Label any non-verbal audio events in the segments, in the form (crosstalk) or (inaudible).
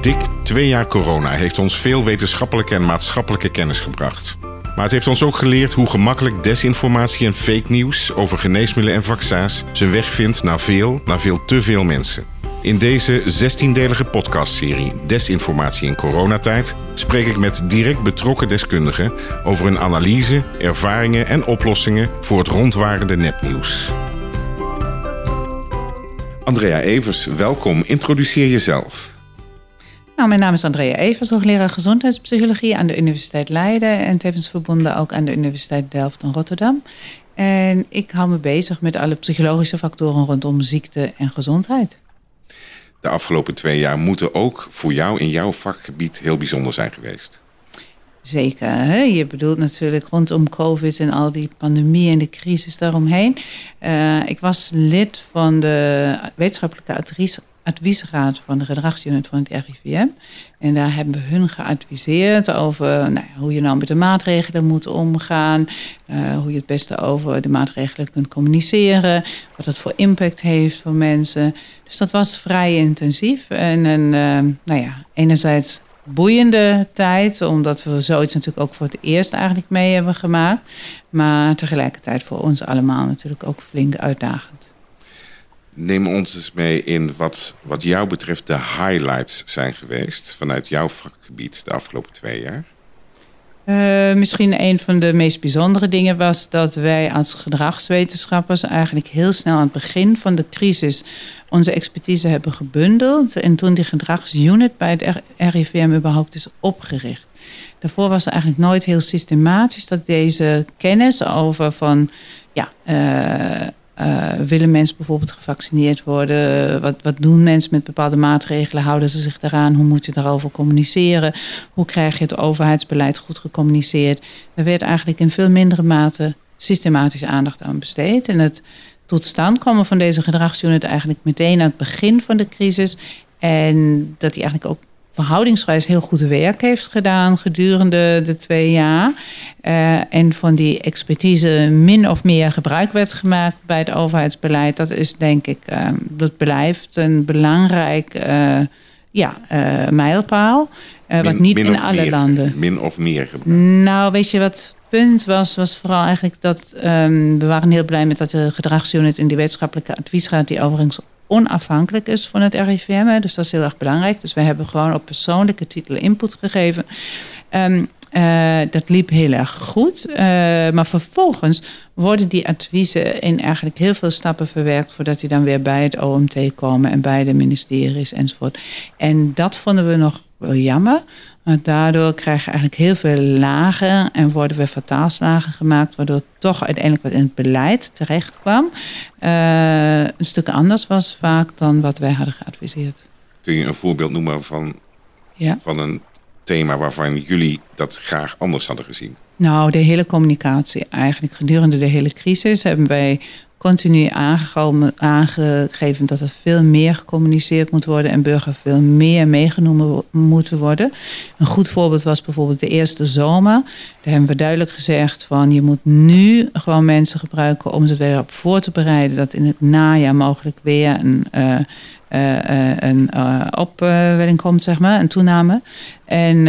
Dik twee jaar corona heeft ons veel wetenschappelijke en maatschappelijke kennis gebracht. Maar het heeft ons ook geleerd hoe gemakkelijk desinformatie en fake nieuws over geneesmiddelen en vaccins zijn weg vindt naar veel, naar veel te veel mensen. In deze 16-delige podcastserie Desinformatie in coronatijd spreek ik met direct betrokken deskundigen over hun analyse, ervaringen en oplossingen voor het rondwarende nepnieuws. Andrea Evers, welkom. Introduceer jezelf. Nou, mijn naam is Andrea Evers, hoogleraar gezondheidspsychologie aan de Universiteit Leiden en tevens verbonden ook aan de Universiteit Delft en Rotterdam. En ik hou me bezig met alle psychologische factoren rondom ziekte en gezondheid. De afgelopen twee jaar moeten ook voor jou in jouw vakgebied heel bijzonder zijn geweest. Zeker. Hè? Je bedoelt natuurlijk rondom COVID en al die pandemie en de crisis daaromheen. Uh, ik was lid van de wetenschappelijke adviesraad van de gedragsunit van het RIVM. En daar hebben we hun geadviseerd over nou hoe je nou met de maatregelen moet omgaan. Uh, hoe je het beste over de maatregelen kunt communiceren. Wat dat voor impact heeft voor mensen. Dus dat was vrij intensief. En, en uh, nou ja, enerzijds boeiende tijd, omdat we zoiets natuurlijk ook voor het eerst eigenlijk mee hebben gemaakt. Maar tegelijkertijd voor ons allemaal natuurlijk ook flink uitdagend. Neem ons eens mee in wat, wat jou betreft de highlights zijn geweest vanuit jouw vakgebied de afgelopen twee jaar. Uh, misschien een van de meest bijzondere dingen was dat wij als gedragswetenschappers eigenlijk heel snel aan het begin van de crisis onze expertise hebben gebundeld. En toen die gedragsunit bij het RIVM überhaupt is opgericht. Daarvoor was er eigenlijk nooit heel systematisch dat deze kennis over van ja, uh, uh, willen mensen bijvoorbeeld gevaccineerd worden? Wat, wat doen mensen met bepaalde maatregelen? Houden ze zich daaraan? Hoe moet je daarover communiceren? Hoe krijg je het overheidsbeleid goed gecommuniceerd? Er werd eigenlijk in veel mindere mate systematische aandacht aan besteed. En het tot stand komen van deze gedragsunit eigenlijk meteen aan het begin van de crisis. En dat die eigenlijk ook verhoudingsgewijs heel goed werk heeft gedaan gedurende de twee jaar. Uh, en van die expertise min of meer gebruik werd gemaakt bij het overheidsbeleid. Dat is denk ik, uh, dat blijft een belangrijk uh, ja, mijlpaal. Min, wat niet in alle meer, landen. Min of meer gebruikt. Nou, weet je wat het punt was? Was vooral eigenlijk dat um, we waren heel blij met dat de gedragsunit in die wetenschappelijke adviesraad, die overigens onafhankelijk is van het RIVM. Dus dat is heel erg belangrijk. Dus we hebben gewoon op persoonlijke titel input gegeven. Um, uh, dat liep heel erg goed. Uh, maar vervolgens worden die adviezen in eigenlijk heel veel stappen verwerkt voordat die dan weer bij het OMT komen en bij de ministeries enzovoort. En dat vonden we nog wel jammer. Want daardoor krijg je eigenlijk heel veel lagen en worden weer vertaalslagen gemaakt, waardoor toch uiteindelijk wat in het beleid terecht kwam. Uh, een stuk anders was vaak dan wat wij hadden geadviseerd. Kun je een voorbeeld noemen van, ja. van een thema waarvan jullie dat graag anders hadden gezien? Nou, de hele communicatie. Eigenlijk gedurende de hele crisis hebben wij continu aangegeven dat er veel meer gecommuniceerd moet worden en burgers veel meer meegenomen moeten worden. Een goed voorbeeld was bijvoorbeeld de eerste zomer. Daar hebben we duidelijk gezegd van je moet nu gewoon mensen gebruiken om ze erop voor te bereiden dat in het najaar mogelijk weer een, uh, uh, een opwelling komt, zeg maar, een toename. En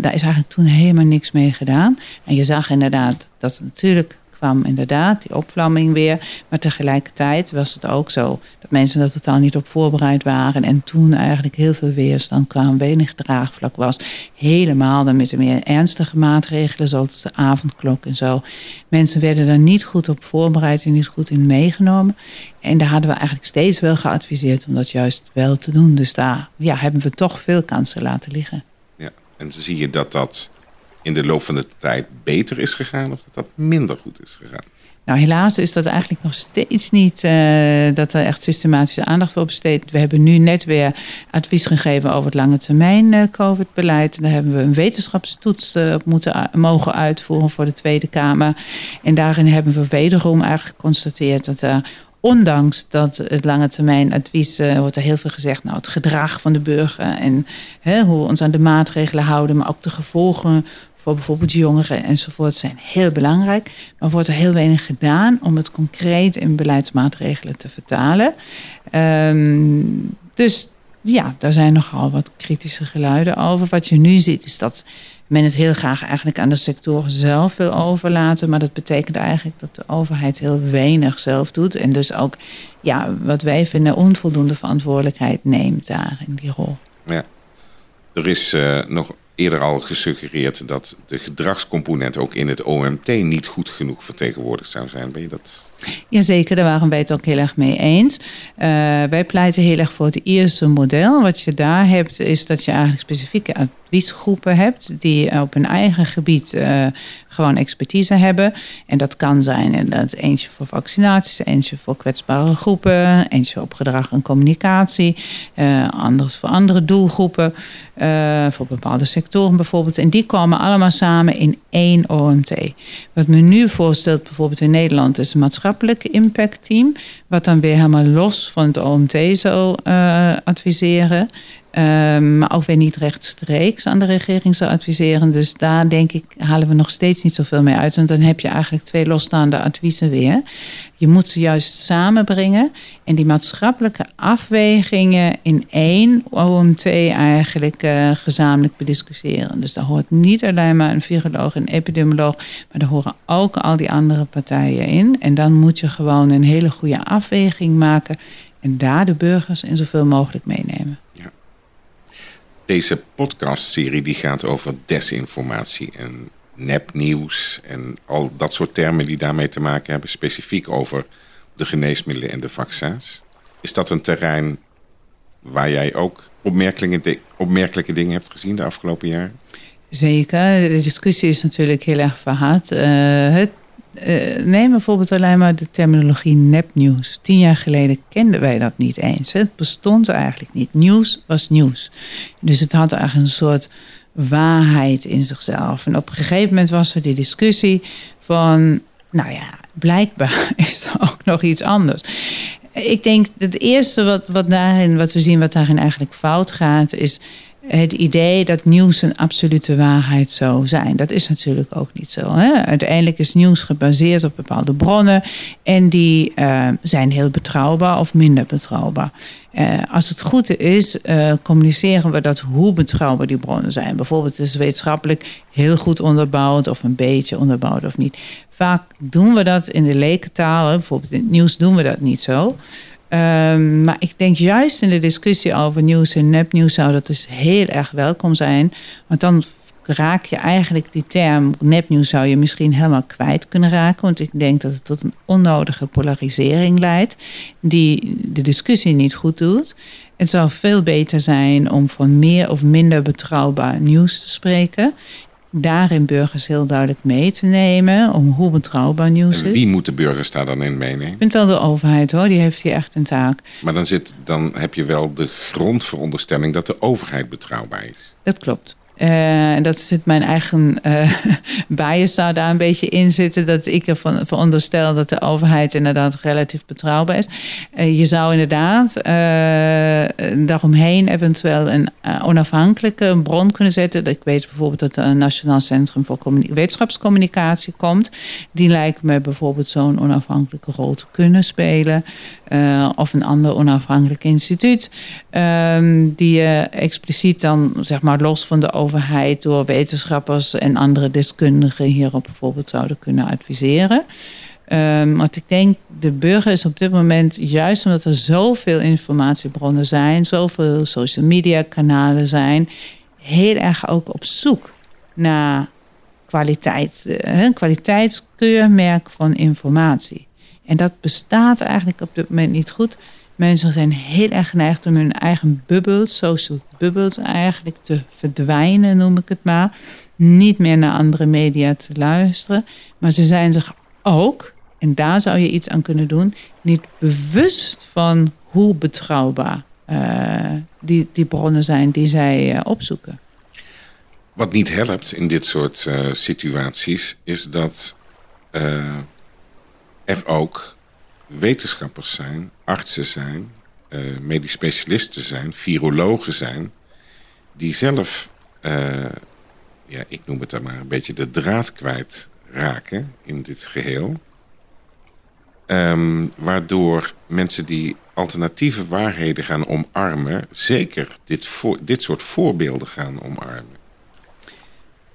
daar is eigenlijk toen helemaal niks mee gedaan. En je zag inderdaad dat natuurlijk kwam inderdaad die opvlamming weer. Maar tegelijkertijd was het ook zo dat mensen er totaal niet op voorbereid waren. En toen eigenlijk heel veel weerstand kwam, weinig draagvlak was. Helemaal dan met de meer ernstige maatregelen, zoals de avondklok en zo. Mensen werden daar niet goed op voorbereid en niet goed in meegenomen. En daar hadden we eigenlijk steeds wel geadviseerd om dat juist wel te doen. Dus daar ja, hebben we toch veel kansen laten liggen. Ja, en zie je dat dat in de loop van de tijd beter is gegaan of dat dat minder goed is gegaan? Nou, helaas is dat eigenlijk nog steeds niet uh, dat er echt systematische aandacht voor besteed. We hebben nu net weer advies gegeven over het lange termijn uh, COVID-beleid. Daar hebben we een wetenschapstoets uh, moeten mogen uitvoeren voor de Tweede Kamer. En daarin hebben we wederom eigenlijk geconstateerd dat er ondanks dat het lange termijn advies wordt er heel veel gezegd. Nou, het gedrag van de burger en hè, hoe we ons aan de maatregelen houden, maar ook de gevolgen voor bijvoorbeeld jongeren enzovoort zijn heel belangrijk. Maar wordt er heel weinig gedaan om het concreet in beleidsmaatregelen te vertalen. Um, dus ja, daar zijn nogal wat kritische geluiden over. Wat je nu ziet is dat men het heel graag eigenlijk aan de sectoren zelf wil overlaten. Maar dat betekent eigenlijk dat de overheid heel weinig zelf doet. En dus ook, ja, wat wij vinden, onvoldoende verantwoordelijkheid neemt daar in die rol. Ja. Er is uh, nog eerder al gesuggereerd dat de gedragscomponent ook in het OMT niet goed genoeg vertegenwoordigd zou zijn. Ben je dat? Jazeker, daar waren wij het ook heel erg mee eens. Uh, wij pleiten heel erg voor het eerste model. Wat je daar hebt, is dat je eigenlijk specifieke adviesgroepen hebt die op hun eigen gebied uh, gewoon expertise hebben. En dat kan zijn inderdaad eentje voor vaccinaties, eentje voor kwetsbare groepen, eentje op gedrag en communicatie, uh, anders voor andere doelgroepen, voor bepaalde sectoren bijvoorbeeld. En die komen allemaal samen in één OMT. Wat me nu voorstelt bijvoorbeeld in Nederland is een maatschappelijke impact team, wat dan weer helemaal los van het OMT zou adviseren. Um, maar ook weer niet rechtstreeks aan de regering zou adviseren. Dus daar denk ik, halen we nog steeds niet zoveel mee uit. Want dan heb je eigenlijk twee losstaande adviezen weer. Je moet ze juist samenbrengen. En die maatschappelijke afwegingen in één OMT eigenlijk uh, gezamenlijk bediscussiëren. Dus daar hoort niet alleen maar een viroloog en epidemioloog. Maar daar horen ook al die andere partijen in. En dan moet je gewoon een hele goede afweging maken. En daar de burgers in zoveel mogelijk meenemen. Deze podcastserie die gaat over desinformatie en nepnieuws en al dat soort termen die daarmee te maken hebben, specifiek over de geneesmiddelen en de vaccins. Is dat een terrein waar jij ook opmerkelijke, opmerkelijke dingen hebt gezien de afgelopen jaren? Zeker. De discussie is natuurlijk heel erg verhard. Het uh, neem bijvoorbeeld alleen maar de terminologie nepnieuws. Tien jaar geleden kenden wij dat niet eens. Het bestond eigenlijk niet. Nieuws was nieuws. Dus het had eigenlijk een soort waarheid in zichzelf. En op een gegeven moment was er die discussie van... nou ja, blijkbaar (laughs) is er ook nog iets anders. Ik denk het eerste wat, wat, daarin, wat we zien wat daarin eigenlijk fout gaat... is het idee dat nieuws een absolute waarheid zou zijn. Dat is natuurlijk ook niet zo. Hè? Uiteindelijk is nieuws gebaseerd op bepaalde bronnen en die uh, zijn heel betrouwbaar of minder betrouwbaar. Uh, als het goed is, uh, communiceren we dat hoe betrouwbaar die bronnen zijn. Bijvoorbeeld is wetenschappelijk heel goed onderbouwd of een beetje onderbouwd of niet. Vaak doen we dat in de lekentaal, bijvoorbeeld in het nieuws doen we dat niet zo. Um, maar ik denk juist in de discussie over nieuws en nepnieuws zou dat dus heel erg welkom zijn. Want dan raak je eigenlijk die term nepnieuws zou je misschien helemaal kwijt kunnen raken. Want ik denk dat het tot een onnodige polarisering leidt die de discussie niet goed doet. Het zou veel beter zijn om van meer of minder betrouwbaar nieuws te spreken daarin burgers heel duidelijk mee te nemen. Om hoe betrouwbaar nieuws is. Wie moet de burgers daar dan in meenemen? Ik vind wel de overheid hoor, die heeft hier echt een taak. Maar dan, zit, dan heb je wel de grondveronderstelling dat de overheid betrouwbaar is. Dat klopt. Uh, dat zit mijn eigen uh, (laughs) bias zou daar een beetje in zitten. Dat ik ervan veronderstel dat de overheid inderdaad relatief betrouwbaar is. Uh, je zou inderdaad daaromheen eventueel een onafhankelijke bron kunnen zetten. Ik weet bijvoorbeeld dat er een Nationaal Centrum voor Wetenschapscommunicatie komt. Die lijkt me bijvoorbeeld zo'n onafhankelijke rol te kunnen spelen. of een ander onafhankelijk instituut. Ehm, die expliciet dan zeg maar los van de overheid door wetenschappers en andere deskundigen hierop bijvoorbeeld zouden kunnen adviseren. Um, want ik denk, de burger is op dit moment, juist omdat er zoveel informatiebronnen zijn, zoveel social media kanalen zijn, heel erg ook op zoek naar kwaliteit, eh, een kwaliteitskeurmerk van informatie. En dat bestaat eigenlijk op dit moment niet goed. Mensen zijn heel erg geneigd om hun eigen bubbels, social bubbels eigenlijk, te verdwijnen, noem ik het maar. Niet meer naar andere media te luisteren. Maar ze zijn zich ook, en daar zou je iets aan kunnen doen, niet bewust van hoe betrouwbaar uh, die, die bronnen zijn die zij uh, opzoeken. Wat niet helpt in dit soort uh, situaties is dat er ook wetenschappers zijn, artsen zijn, uh, medisch specialisten zijn, virologen zijn, die zelf, uh, ja, ik noem het dan maar een beetje de draad kwijt raken in dit geheel. Um, waardoor mensen die alternatieve waarheden gaan omarmen, zeker dit, voor, dit soort voorbeelden gaan omarmen.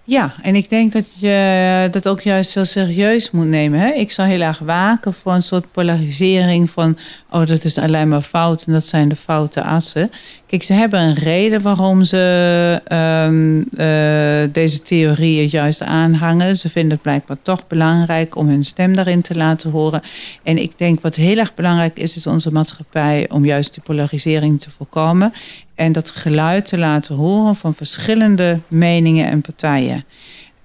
Ja, en ik denk dat je dat ook juist heel serieus moet nemen. Hè? Ik zou heel erg waken voor een soort polarisering van... oh, dat is alleen maar fout en dat zijn de foute assen. Kijk, ze hebben een reden waarom ze um, uh, deze theorieën juist aanhangen. Ze vinden het blijkbaar toch belangrijk om hun stem daarin te laten horen. En ik denk wat heel erg belangrijk is, is onze maatschappij... om juist die polarisering te voorkomen en dat geluid te laten horen van verschillende meningen en partijen.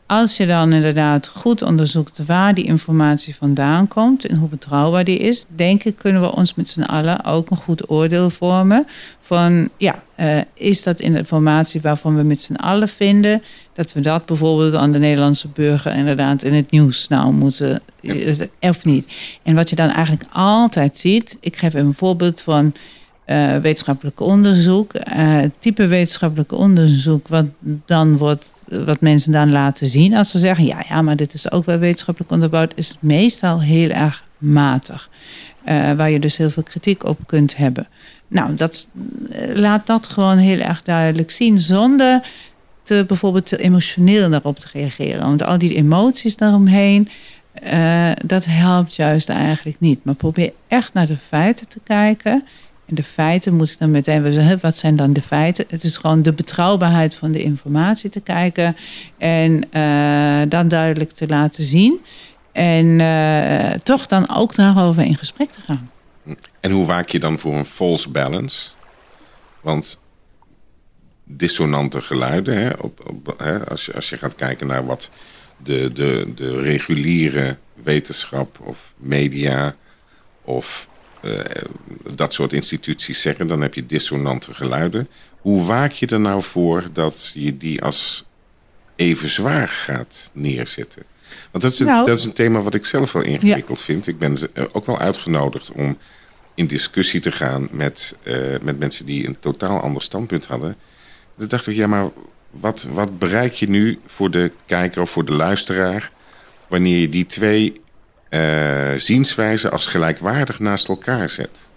Als je dan inderdaad goed onderzoekt waar die informatie vandaan komt en hoe betrouwbaar die is, denk ik kunnen we ons met z'n allen ook een goed oordeel vormen van ja, uh, is dat informatie waarvan we met z'n allen vinden dat we dat bijvoorbeeld aan de Nederlandse burger inderdaad in het nieuws nou moeten, eh, of niet. En wat je dan eigenlijk altijd ziet, ik geef een voorbeeld van uh, wetenschappelijk onderzoek. Uh, type wetenschappelijk onderzoek wat dan wordt, wat mensen dan laten zien als ze zeggen, ja, ja, maar dit is ook wel wetenschappelijk onderbouwd, is meestal heel erg matig. Uh, waar je dus heel veel kritiek op kunt hebben. Nou, dat, laat dat gewoon heel erg duidelijk zien, zonder te, bijvoorbeeld te emotioneel daarop te reageren. Want al die emoties daaromheen, dat helpt juist eigenlijk niet. Maar probeer echt naar de feiten te kijken de feiten moeten dan meteen, zeggen, wat zijn dan de feiten? Het is gewoon de betrouwbaarheid van de informatie te kijken en uh, dan duidelijk te laten zien. En uh, toch dan ook daarover in gesprek te gaan. En hoe waak je dan voor een false balance? Want dissonante geluiden, hè, op, op, hè, als, je, als je gaat kijken naar wat de, de, de reguliere wetenschap of media of dat soort instituties zeggen, dan heb je dissonante geluiden. Hoe waak je er nou voor dat je die als even zwaar gaat neerzetten? Want dat is, een, nou. dat is een thema wat ik zelf wel ingewikkeld ja. vind. Ik ben eh, ook wel uitgenodigd om in discussie te gaan met, uh, met mensen die een totaal ander standpunt hadden. Dan dacht ik, ja, maar wat, wat bereik je nu voor de kijker of voor de luisteraar wanneer je die twee zienswijzen als gelijkwaardig naast elkaar zet?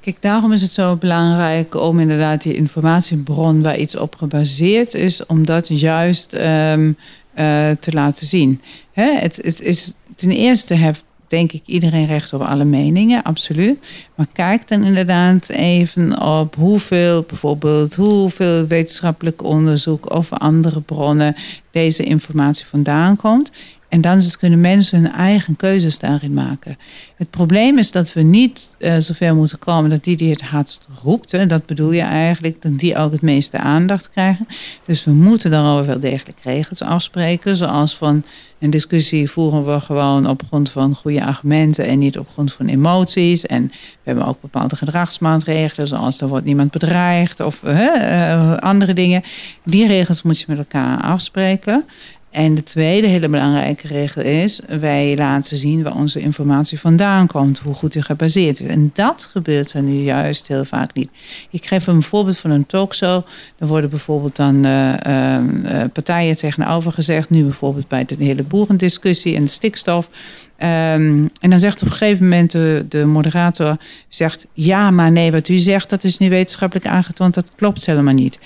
Kijk, daarom is het zo belangrijk om inderdaad die informatiebron waar iets op gebaseerd is, om dat juist um, uh, te laten zien. Hè? Het, het is ten eerste heeft denk ik iedereen recht op alle meningen, absoluut. Maar kijk dan inderdaad even op hoeveel, bijvoorbeeld, hoeveel wetenschappelijk onderzoek of andere bronnen deze informatie vandaan komt. En dan kunnen mensen hun eigen keuzes daarin maken. Het probleem is dat we niet uh, zover moeten komen dat die die het hardst roept. Dat bedoel je eigenlijk, dat die ook het meeste aandacht krijgen. Dus we moeten daarover wel degelijk regels afspreken. Zoals van een discussie voeren we gewoon op grond van goede argumenten en niet op grond van emoties. En we hebben ook bepaalde gedragsmaatregelen, zoals er wordt niemand bedreigd of uh, andere dingen. Die regels moet je met elkaar afspreken. En de tweede hele belangrijke regel is: wij laten zien waar onze informatie vandaan komt, hoe goed die gebaseerd is. En dat gebeurt er nu juist heel vaak niet. Ik geef een voorbeeld van een talkshow. Er worden bijvoorbeeld dan uh, uh, partijen tegenover gezegd, nu bijvoorbeeld bij de hele boerendiscussie en de stikstof. Um, en dan zegt op een gegeven moment de, de, moderator: zegt, Ja, maar nee, wat u zegt, dat is nu wetenschappelijk aangetoond, dat klopt helemaal niet.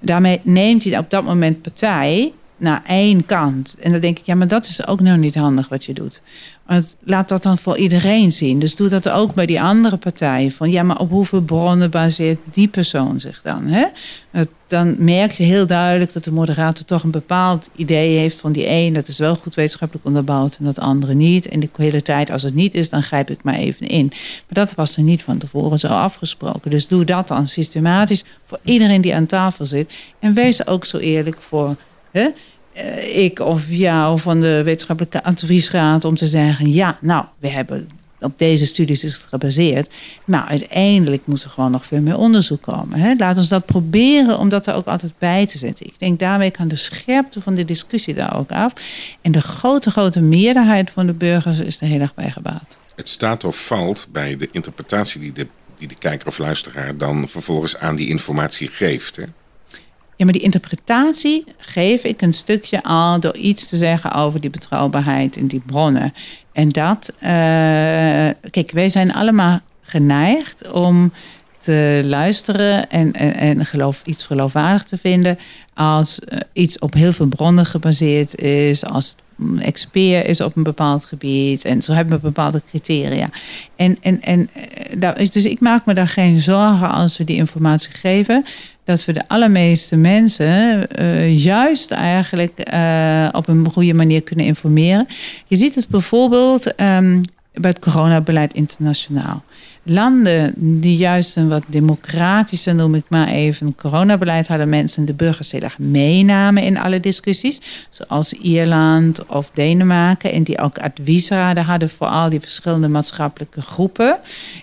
Daarmee neemt hij op dat moment partij naar één kant. En dan denk ik, ja, maar dat is ook nog niet handig wat je doet. Laat dat dan voor iedereen zien. Dus doe dat ook bij die andere partijen. Van ja, maar op hoeveel bronnen baseert die persoon zich dan? Hè? Dan merk je heel duidelijk dat de moderator toch een bepaald idee heeft van die een, dat is wel goed wetenschappelijk onderbouwd en dat andere niet. En de hele tijd, als het niet is, dan grijp ik maar even in. Maar dat was er niet van tevoren zo afgesproken. Dus doe dat dan systematisch voor iedereen die aan tafel zit. En wees ook zo eerlijk voor hè, ik of jou van de wetenschappelijke adviesraad om te zeggen: ja, nou, we hebben op deze studies is het gebaseerd. Maar uiteindelijk moet er gewoon nog veel meer onderzoek komen. Hè? Laat ons dat proberen om dat er ook altijd bij te zetten. Ik denk daarmee kan de scherpte van de discussie daar ook af. En de grote, grote meerderheid van de burgers is er heel erg bij gebaat. Het staat of valt bij de interpretatie die de, die de kijker of luisteraar dan vervolgens aan die informatie geeft. Hè? Maar die interpretatie geef ik een stukje al door iets te zeggen over die betrouwbaarheid in die bronnen. En dat, uh, kijk, wij zijn allemaal geneigd om te luisteren en, en, en geloof, iets geloofwaardig te vinden als uh, iets op heel veel bronnen gebaseerd is, als expert is op een bepaald gebied en zo hebben we bepaalde criteria. En, en, en is, dus ik maak me daar geen zorgen als we die informatie geven. Dat we de allermeeste mensen uh, juist eigenlijk uh, op een goede manier kunnen informeren. Je ziet het bijvoorbeeld um, bij het coronabeleid internationaal. Landen die juist een wat democratischer, noem ik maar even, coronabeleid hadden, mensen de burgers heel erg meenamen in alle discussies. Zoals Ierland of Denemarken. En die ook adviesraden hadden voor al die verschillende maatschappelijke groepen.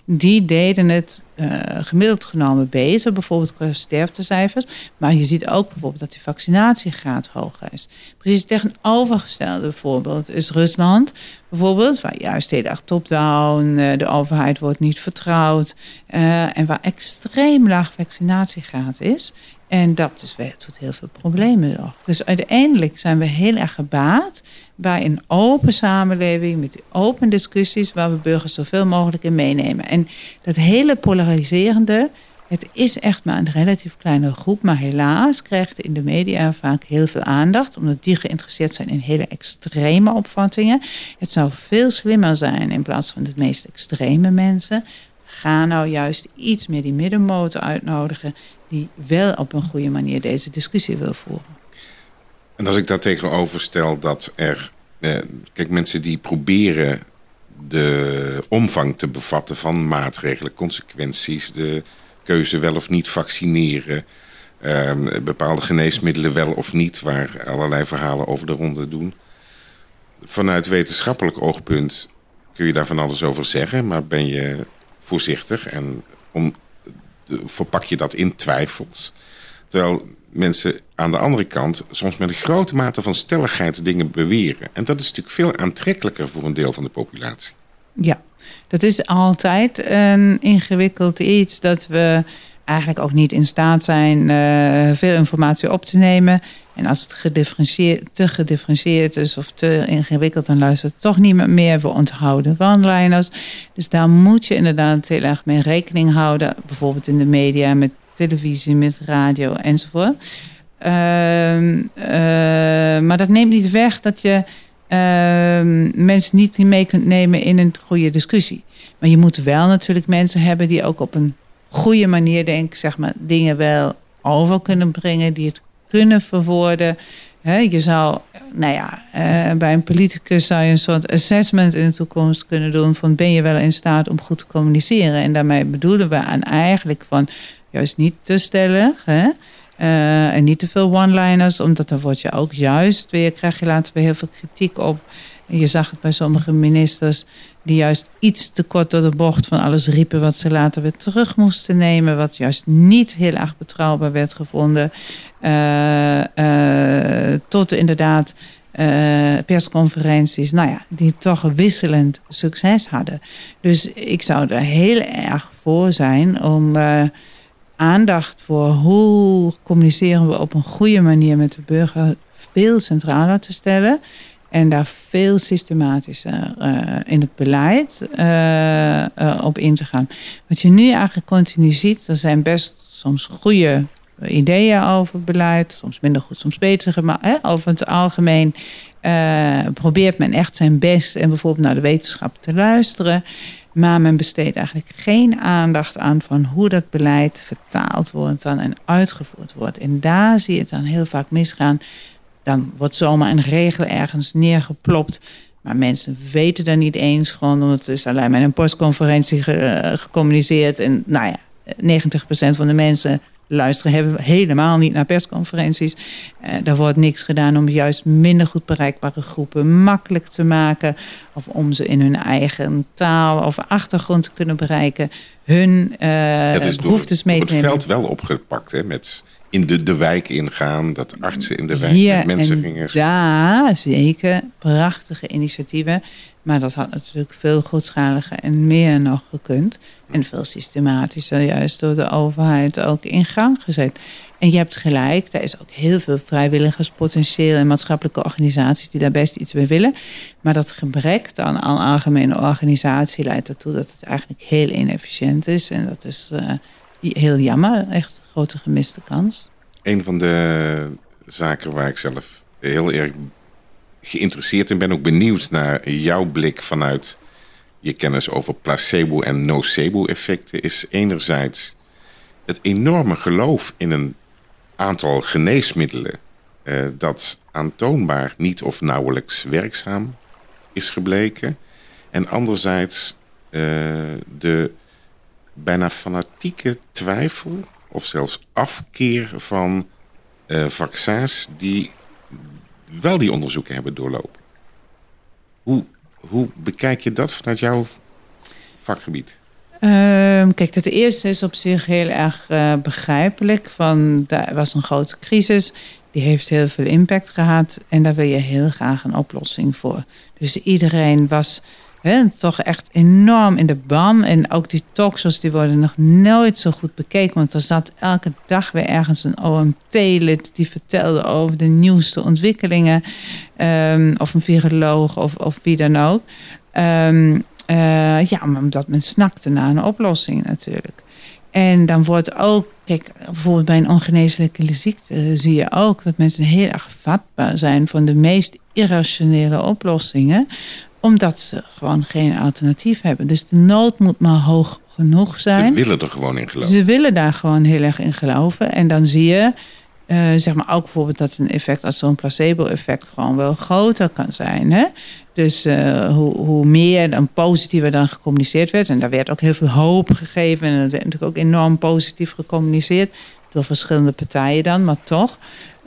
Die deden het uh, gemiddeld genomen beter, bijvoorbeeld qua sterftecijfers. Maar je ziet ook bijvoorbeeld dat de vaccinatiegraad hoger is. Precies tegenovergestelde voorbeeld is Rusland. Bijvoorbeeld, waar juist heel erg top-down, uh, de overheid wordt niet vertrouwd. Uh, en waar extreem laag vaccinatiegraad is. En dat is, tot heel veel problemen nog. Dus uiteindelijk zijn we heel erg gebaat bij een open samenleving met open discussies waar we burgers zoveel mogelijk in meenemen. En dat hele polariserende, het is echt maar een relatief kleine groep, maar helaas krijgt in de media vaak heel veel aandacht, omdat die geïnteresseerd zijn in hele extreme opvattingen. Het zou veel slimmer zijn in plaats van de meest extreme mensen. Ga nou juist iets meer die middenmotor uitnodigen die wel op een goede manier deze discussie wil voeren. En als ik daar tegenover stel dat er, eh, kijk, mensen die proberen de omvang te bevatten van maatregelen, consequenties, de keuze wel of niet vaccineren, eh, bepaalde geneesmiddelen wel of niet, waar allerlei verhalen over de ronde doen. Vanuit wetenschappelijk oogpunt kun je daar van alles over zeggen, maar ben je voorzichtig en om, verpak je dat in twijfels. Terwijl mensen aan de andere kant soms met een grote mate van stelligheid dingen beweren. En dat is natuurlijk veel aantrekkelijker voor een deel van de populatie. Ja, dat is altijd een ingewikkeld iets dat we eigenlijk ook niet in staat zijn uh, veel informatie op te nemen. En als het gedifferentieerd, te gedifferentieerd is of te ingewikkeld, dan luistert toch niemand meer. We onthouden one-liners. Dus daar moet je inderdaad heel erg mee rekening houden. Bijvoorbeeld in de media, met televisie, met radio enzovoort. Uh, uh, maar dat neemt niet weg dat je mensen niet mee kunt nemen in een goede discussie. Maar je moet wel natuurlijk mensen hebben die ook op een goede manier, denk zeg maar, dingen wel over kunnen brengen, die het kunnen verwoorden. je zou, nou ja, uh, bij een politicus zou je een soort assessment in de toekomst kunnen doen van ben je wel in staat om goed te communiceren? En daarmee bedoelen we aan eigenlijk van juist niet te stellig, hè? Uh, en niet te veel one-liners, omdat dan word je ook juist weer, krijg je later weer heel veel kritiek op. Je zag het bij sommige ministers die juist iets te kort door de bocht van alles riepen wat ze later weer terug moesten nemen, wat juist niet heel erg betrouwbaar werd gevonden. Uh, uh, tot inderdaad persconferenties, nou ja, die toch wisselend succes hadden. Dus ik zou er heel erg voor zijn om aandacht voor hoe communiceren we op een goede manier met de burger veel centraler te stellen. En daar veel systematischer uh, in het beleid uh, uh, op in te gaan. Wat je nu eigenlijk continu ziet, er zijn best soms goede ideeën over beleid. Soms minder goed, soms beter. Maar hè, over het algemeen probeert men echt zijn best en bijvoorbeeld naar de wetenschap te luisteren. Maar men besteedt eigenlijk geen aandacht aan van hoe dat beleid vertaald wordt dan en uitgevoerd wordt. En daar zie je het dan heel vaak misgaan dan wordt zomaar een regel ergens neergeplopt. Maar mensen weten dat niet eens gewoon, omdat het is alleen maar in een postconferentie ge, uh, gecommuniceerd. En nou ja, 90% van de mensen luisteren hebben helemaal niet naar persconferenties. Uh, daar wordt niks gedaan om juist minder goed bereikbare groepen makkelijk te maken. Of om ze in hun eigen taal of achtergrond te kunnen bereiken. Hun uh, behoeftes mee te nemen. het veld wel opgepakt hè, met in de, de wijk ingaan, dat artsen in de wijk ja, met mensen gingen. Ja, zeker. Prachtige initiatieven. Maar dat had natuurlijk veel grootschaliger en meer nog gekund. En veel systematischer juist door de overheid ook in gang gezet. En je hebt gelijk, er is ook heel veel vrijwilligerspotentieel en maatschappelijke organisaties die daar best iets mee willen. Maar dat gebrek aan, aan algemene organisatie leidt ertoe dat het eigenlijk heel inefficiënt is. En dat is uh, heel jammer, echt een grote gemiste kans. Een van de zaken waar ik zelf heel erg geïnteresseerd in ben, ook benieuwd naar jouw blik vanuit je kennis over placebo- en nocebo-effecten, is enerzijds het enorme geloof in een aantal geneesmiddelen eh, dat aantoonbaar niet of nauwelijks werkzaam is gebleken. En anderzijds eh, de bijna fanatieke twijfel of zelfs afkeer van uh, vaccins die wel die onderzoeken hebben doorlopen. Hoe, hoe bekijk je dat vanuit jouw vakgebied? Um, kijk, het eerste is op zich heel erg uh, begrijpelijk. Van, er was een grote crisis, die heeft heel veel impact gehad en daar wil je heel graag een oplossing voor. Dus iedereen was toch echt enorm in de ban. En ook die talkshows die worden nog nooit zo goed bekeken. Want er zat elke dag weer ergens een OMT-lid die vertelde over de nieuwste ontwikkelingen. Um, of een viroloog of, of wie dan ook. Um, uh, ja, omdat men snakte naar een oplossing natuurlijk. En dan wordt ook, kijk, bijvoorbeeld bij een ongeneeslijke ziekte zie je ook dat mensen heel erg vatbaar zijn van de meest irrationele oplossingen omdat ze gewoon geen alternatief hebben. Dus de nood moet maar hoog genoeg zijn. Ze willen er gewoon in geloven. Ze willen daar gewoon heel erg in geloven. En dan zie je, uh, zeg maar ook bijvoorbeeld dat een effect als zo'n placebo-effect gewoon wel groter kan zijn. Hè? Dus uh, hoe, hoe meer dan positiever dan gecommuniceerd werd. En daar werd ook heel veel hoop gegeven. En dat werd natuurlijk ook enorm positief gecommuniceerd. Door verschillende partijen dan, maar toch.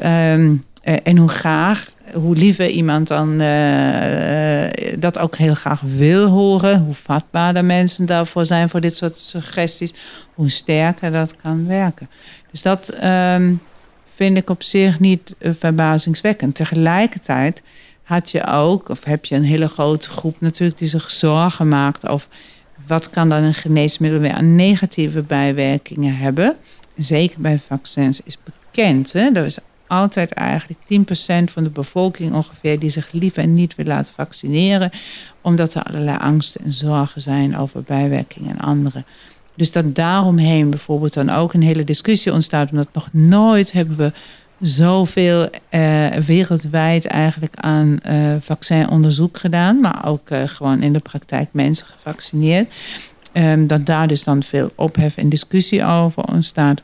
Um, uh, en hoe graag, hoe liever iemand dan uh, dat ook heel graag wil horen, hoe vatbaarder mensen daarvoor zijn voor dit soort suggesties, hoe sterker dat kan werken. Dus dat um, vind ik op zich niet verbazingswekkend. Tegelijkertijd had je ook, of heb je een hele grote groep natuurlijk die zich zorgen maakt over wat kan dan een geneesmiddel weer aan negatieve bijwerkingen hebben. Zeker bij vaccins is bekend. Hè? Er is altijd eigenlijk 10% van de bevolking ongeveer die zich liever niet wil laten vaccineren, omdat er allerlei angsten en zorgen zijn over bijwerkingen en andere. Dus dat daaromheen bijvoorbeeld dan ook een hele discussie ontstaat, omdat nog nooit hebben we zoveel uh, wereldwijd eigenlijk aan uh, vaccinonderzoek gedaan, maar ook uh, gewoon in de praktijk mensen gevaccineerd. Um, dat daar dus dan veel ophef en discussie over ontstaat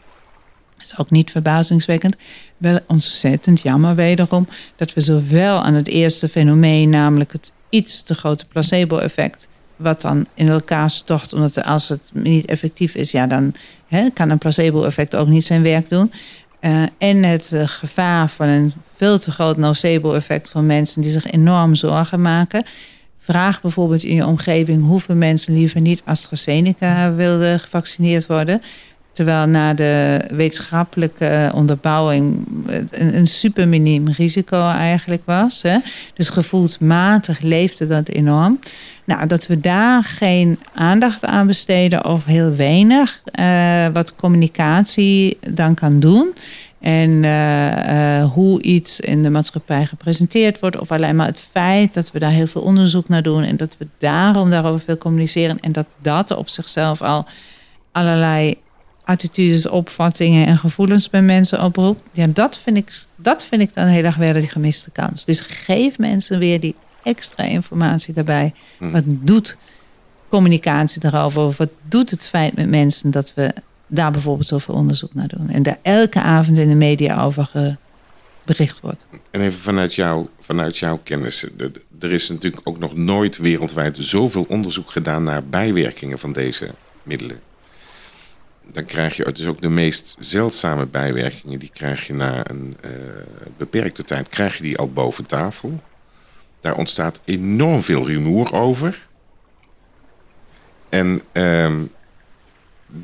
is ook niet verbazingswekkend. Wel ontzettend jammer wederom dat we zowel aan het eerste fenomeen, namelijk het iets te grote placebo-effect, wat dan in elkaar stort, omdat als het niet effectief is, ja, dan hè, kan een placebo-effect ook niet zijn werk doen. Uh, en het uh, gevaar van een veel te groot nocebo-effect van mensen die zich enorm zorgen maken. Vraag bijvoorbeeld in je omgeving hoeveel mensen liever niet AstraZeneca wilden gevaccineerd worden. Terwijl na de wetenschappelijke onderbouwing een, een miniem risico eigenlijk was. Hè? Dus gevoelsmatig leefde dat enorm. Nou, dat we daar geen aandacht aan besteden of heel weinig, uh, wat communicatie dan kan doen. En hoe iets in de maatschappij gepresenteerd wordt. Of alleen maar het feit dat we daar heel veel onderzoek naar doen. En dat we daarom daarover veel communiceren. En dat dat op zichzelf al allerlei attitudes, opvattingen en gevoelens bij mensen oproept. Ja, dat vind ik, dat vind ik dan heel erg weer die gemiste kans. Dus geef mensen weer die extra informatie daarbij. Hmm. Wat doet communicatie daarover? Wat doet het feit met mensen dat we daar bijvoorbeeld zoveel onderzoek naar doen? En daar elke avond in de media over bericht wordt. En even vanuit, jou, vanuit jouw kennis. Er is natuurlijk ook nog nooit wereldwijd zoveel onderzoek gedaan naar bijwerkingen van deze middelen dan krijg je, is ook de meest zeldzame bijwerkingen, die krijg je na een uh, beperkte tijd, krijg je die al boven tafel. Daar ontstaat enorm veel rumoer over. En uh,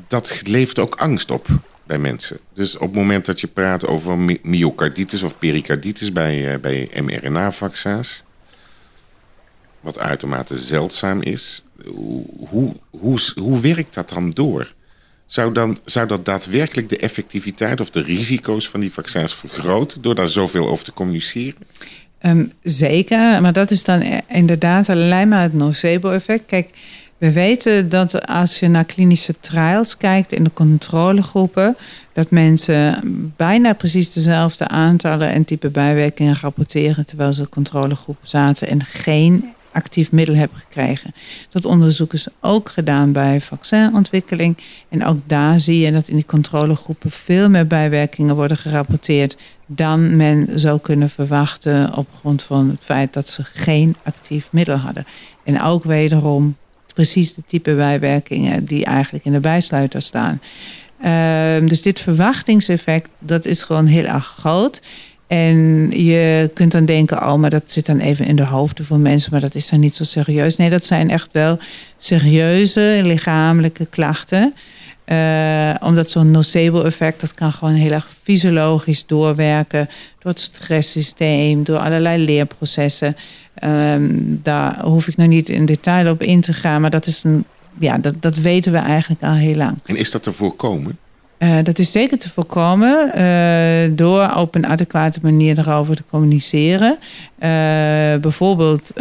dat levert ook angst op bij mensen. Dus op het moment dat je praat over myocarditis of pericarditis bij, uh, bij mRNA-vaccins, wat uitermate zeldzaam is, hoe, hoe, hoe, hoe werkt dat dan door? Zou, dan, zou dat daadwerkelijk de effectiviteit of de risico's van die vaccins vergroten door daar zoveel over te communiceren? Ehm, zeker, maar dat is dan inderdaad alleen maar het nocebo-effect. Kijk, we weten dat als je naar klinische trials kijkt in de controlegroepen, dat mensen bijna precies dezelfde aantallen en type bijwerkingen rapporteren terwijl ze controlegroep zaten en geen actief middel hebben gekregen. Dat onderzoek is ook gedaan bij vaccinontwikkeling. En ook daar zie je dat in die controlegroepen veel meer bijwerkingen worden gerapporteerd dan men zou kunnen verwachten op grond van het feit dat ze geen actief middel hadden. En ook wederom precies de type bijwerkingen die eigenlijk in de bijsluiter staan. Ehm, dus dit verwachtingseffect, dat is gewoon heel erg groot. En je kunt dan denken, oh, maar dat zit dan even in de hoofden van mensen, maar dat is dan niet zo serieus. Nee, dat zijn echt wel serieuze lichamelijke klachten. Uh, omdat zo'n nocebo-effect, dat kan gewoon heel erg fysiologisch doorwerken. Door het stresssysteem, door allerlei leerprocessen. Um, daar hoef ik nog niet in detail op in te gaan. Maar dat, is een, ja, dat, dat weten we eigenlijk al heel lang. En is dat te voorkomen? Uh, dat is zeker te voorkomen uh, door op een adequate manier erover te communiceren. Uh, bijvoorbeeld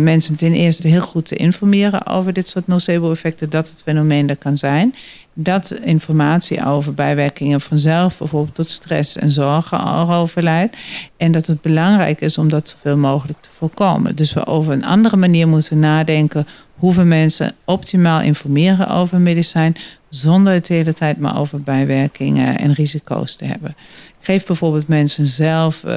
mensen ten eerste heel goed te informeren over dit soort nocebo-effecten, dat het fenomeen er kan zijn dat informatie over bijwerkingen vanzelf bijvoorbeeld tot stress en zorgen erover leidt. En dat het belangrijk is om dat zoveel mogelijk te voorkomen. Dus we over een andere manier moeten nadenken hoe we mensen optimaal informeren over medicijn. Zonder het de hele tijd maar over bijwerkingen en risico's te hebben. Geef bijvoorbeeld mensen zelf uh,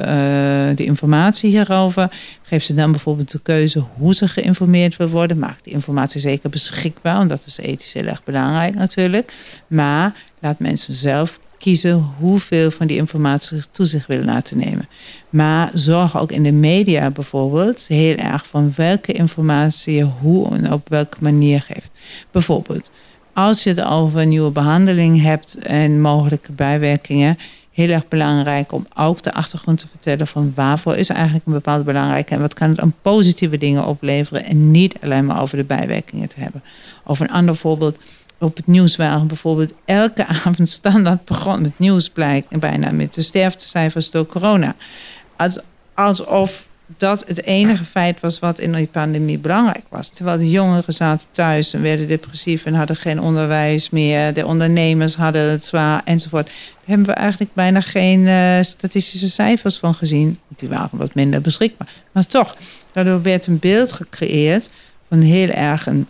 de informatie hierover. Geef ze dan bijvoorbeeld de keuze hoe ze geïnformeerd willen worden. Maak die informatie zeker beschikbaar, want dat is ethisch heel erg belangrijk natuurlijk. Maar laat mensen zelf kiezen hoeveel van die informatie toe zich willen laten nemen. Maar zorg ook in de media bijvoorbeeld heel erg van welke informatie je hoe en op welke manier geeft. Bijvoorbeeld, als je het over een nieuwe behandeling hebt en mogelijke bijwerkingen, heel erg belangrijk om ook de achtergrond te vertellen van waarvoor is eigenlijk een bepaalde belangrijke en wat kan het aan positieve dingen opleveren en niet alleen maar over de bijwerkingen te hebben. Of een ander voorbeeld op het nieuws waren bijvoorbeeld elke (laughs) avond standaard begon met nieuws blijkt bijna met de sterftecijfers door corona. Als, alsof dat het enige feit was wat in die pandemie belangrijk was. Terwijl de jongeren zaten thuis en werden depressief en hadden geen onderwijs meer. De ondernemers hadden het zwaar enzovoort. Daar hebben we eigenlijk bijna geen uh, statistische cijfers van gezien. Die waren wat minder beschikbaar. Maar toch, daardoor werd een beeld gecreëerd van heel erg een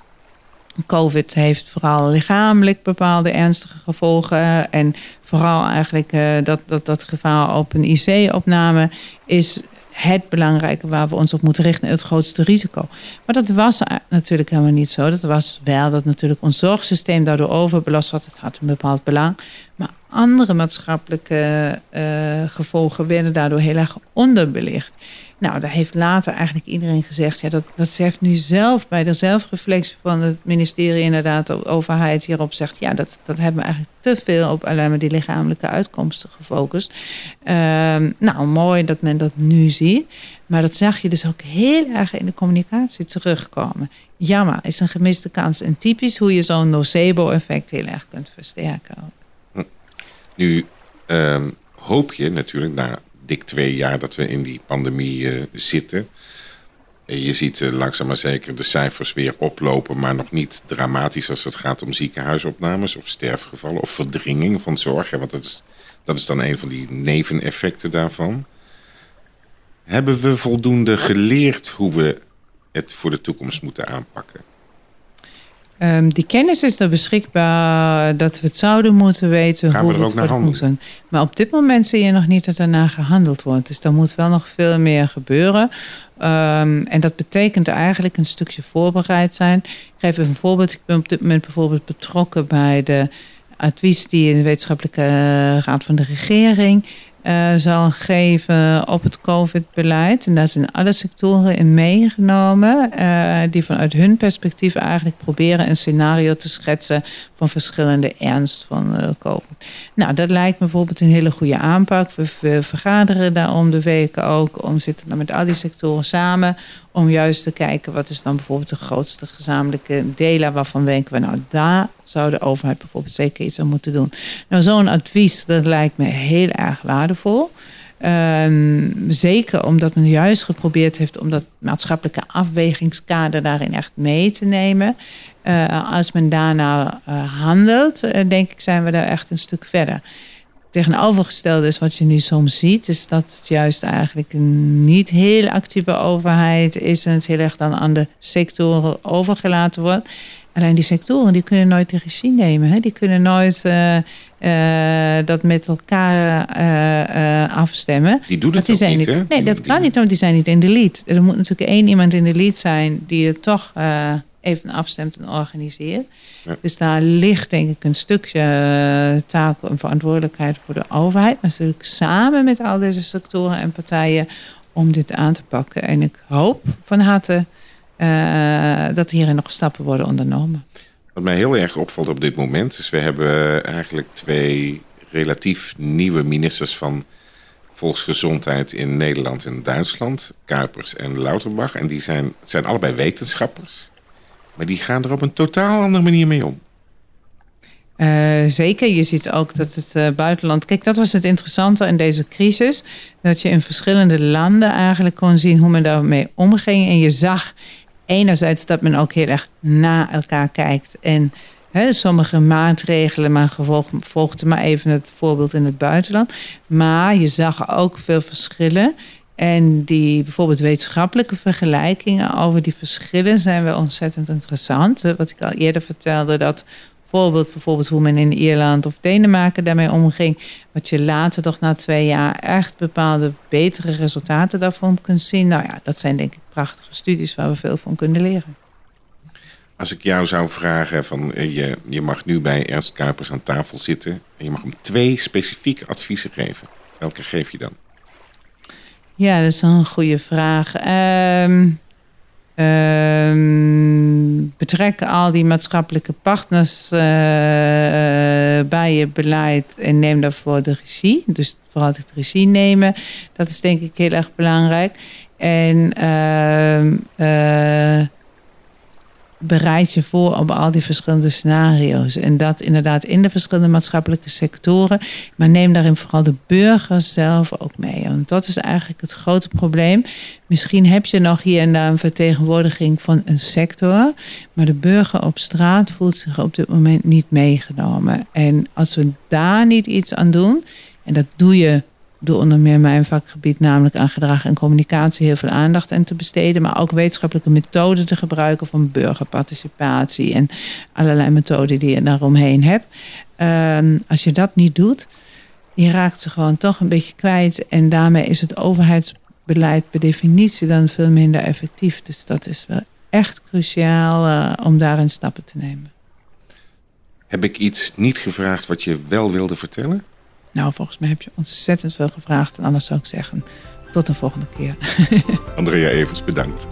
COVID heeft vooral lichamelijk bepaalde ernstige gevolgen. En vooral eigenlijk uh, dat, dat, dat gevaar op een IC-opname is het belangrijke waar we ons op moeten richten, het grootste risico. Maar dat was natuurlijk helemaal niet zo. Dat was wel dat natuurlijk ons zorgsysteem daardoor overbelast was. Het had een bepaald belang. Maar andere maatschappelijke uh, gevolgen werden daardoor heel erg onderbelicht. Nou, daar heeft later eigenlijk iedereen gezegd, ja, dat, dat ze heeft nu zelf bij de zelfreflectie van het ministerie, inderdaad, de overheid hierop zegt, ja, dat, dat hebben we eigenlijk te veel op alleen maar die lichamelijke uitkomsten gefocust. Ehm, nou, mooi dat men dat nu ziet, maar dat zag je dus ook heel erg in de communicatie terugkomen. Jammer, is een gemiste kans en typisch hoe je zo'n nocebo-effect heel erg kunt versterken. Nu ehm, hoop je natuurlijk na dik twee jaar dat we in die pandemie uh, zitten. Je ziet uh, langzaam maar zeker de cijfers weer oplopen, maar nog niet dramatisch als het gaat om ziekenhuisopnames of sterfgevallen of verdringing van zorg. Want dat is, dat is dan een van die neveneffecten daarvan. Hebben we voldoende geleerd hoe we het voor de toekomst moeten aanpakken? Um, die kennis is er beschikbaar dat we het zouden moeten weten. Gaan hoe we er ook naar handelen? Maar op dit moment zie je nog niet dat daarna gehandeld wordt. Dus er moet wel nog veel meer gebeuren. Um, en dat betekent eigenlijk een stukje voorbereid zijn. Ik geef even een voorbeeld. Ik ben op dit moment bijvoorbeeld betrokken bij de advies die in de wetenschappelijke raad van de regering uh, zal geven op het COVID-beleid. En daar zijn alle sectoren in meegenomen, uh, die vanuit hun perspectief eigenlijk proberen een scenario te schetsen van verschillende ernst van uh, COVID. Nou, dat lijkt me bijvoorbeeld een hele goede aanpak. We, we vergaderen daar om de weken ook, om zitten dan met al die sectoren samen, om juist te kijken wat is dan bijvoorbeeld de grootste gezamenlijke delen waarvan denken we nou daar zou de overheid bijvoorbeeld zeker iets aan moeten doen. Nou, zo'n advies, dat lijkt me heel erg waardevol. Ehm, zeker omdat men juist geprobeerd heeft om dat maatschappelijke afwegingskader daarin echt mee te nemen. Uh, als men daarna uh, handelt, uh, denk ik, zijn we daar echt een stuk verder. Tegenovergestelde is wat je nu soms ziet, is dat het juist eigenlijk een niet heel actieve overheid is en het heel erg dan aan de sectoren overgelaten wordt. Alleen die sectoren die kunnen nooit de regie nemen. Hè? Die kunnen nooit uh, uh, dat met elkaar uh, afstemmen. Die doen het die zijn niet, hè? Nee, dat kan niet, want die zijn niet in de lead. Er moet natuurlijk één iemand in de lead zijn die het toch even afstemt en organiseert. Ja. Dus daar ligt denk ik een stukje taak en verantwoordelijkheid voor de overheid. Natuurlijk samen met al deze sectoren en partijen om dit aan te pakken. En ik hoop van harte uh, dat hierin nog stappen worden ondernomen. Wat mij heel erg opvalt op dit moment is, we hebben eigenlijk twee relatief nieuwe ministers van volksgezondheid in Nederland en Duitsland, Kuipers en Lauterbach. En die zijn, zijn allebei wetenschappers, maar die gaan er op een totaal andere manier mee om. Uh, zeker, je ziet ook dat het uh, buitenland. Kijk, dat was het interessante in deze crisis. Dat je in verschillende landen eigenlijk kon zien hoe men daarmee omging. En je zag enerzijds dat men ook heel erg na elkaar kijkt. En sommige maatregelen, maar gevolg, volgde maar even het voorbeeld in het buitenland. Maar je zag ook veel verschillen. En die bijvoorbeeld wetenschappelijke vergelijkingen over die verschillen zijn wel ontzettend interessant. Wat ik al eerder vertelde, dat voorbeeld bijvoorbeeld hoe men in Ierland of Denemarken daarmee omging. Wat je later toch na twee jaar echt bepaalde betere resultaten daarvan kunt zien. Nou ja, dat zijn denk ik prachtige studies waar we veel van kunnen leren. Als ik jou zou vragen van je, je mag nu bij Ernst Kuipers aan tafel zitten en je mag hem twee specifieke adviezen geven. Welke geef je dan? Ja, dat is een goede vraag. Um, Um, betrek al die maatschappelijke partners uh, bij je beleid en neem daarvoor de regie. Dus vooral de regie nemen, dat is denk ik heel erg belangrijk. En uh, bereid je voor op al die verschillende scenario's. En dat inderdaad in de verschillende maatschappelijke sectoren. Maar neem daarin vooral de burger zelf ook mee. Want dat is eigenlijk het grote probleem. Misschien heb je nog hier en daar een vertegenwoordiging van een sector. Maar de burger op straat voelt zich op dit moment niet meegenomen. En als we daar niet iets aan doen. En dat doe je door onder meer mijn vakgebied, namelijk aan gedrag en communicatie, heel veel aandacht aan te besteden. Maar ook wetenschappelijke methoden te gebruiken van burgerparticipatie en allerlei methoden die je daaromheen hebt. Um, als je dat niet doet, je raakt ze gewoon toch een beetje kwijt. En daarmee is het overheidsbeleid per definitie dan veel minder effectief. Dus dat is wel echt cruciaal uh, om daarin stappen te nemen. Heb ik iets niet gevraagd wat je wel wilde vertellen? Nou, volgens mij heb je ontzettend veel gevraagd. En anders zou ik zeggen, tot de volgende keer. (laughs) Andrea Evers, bedankt.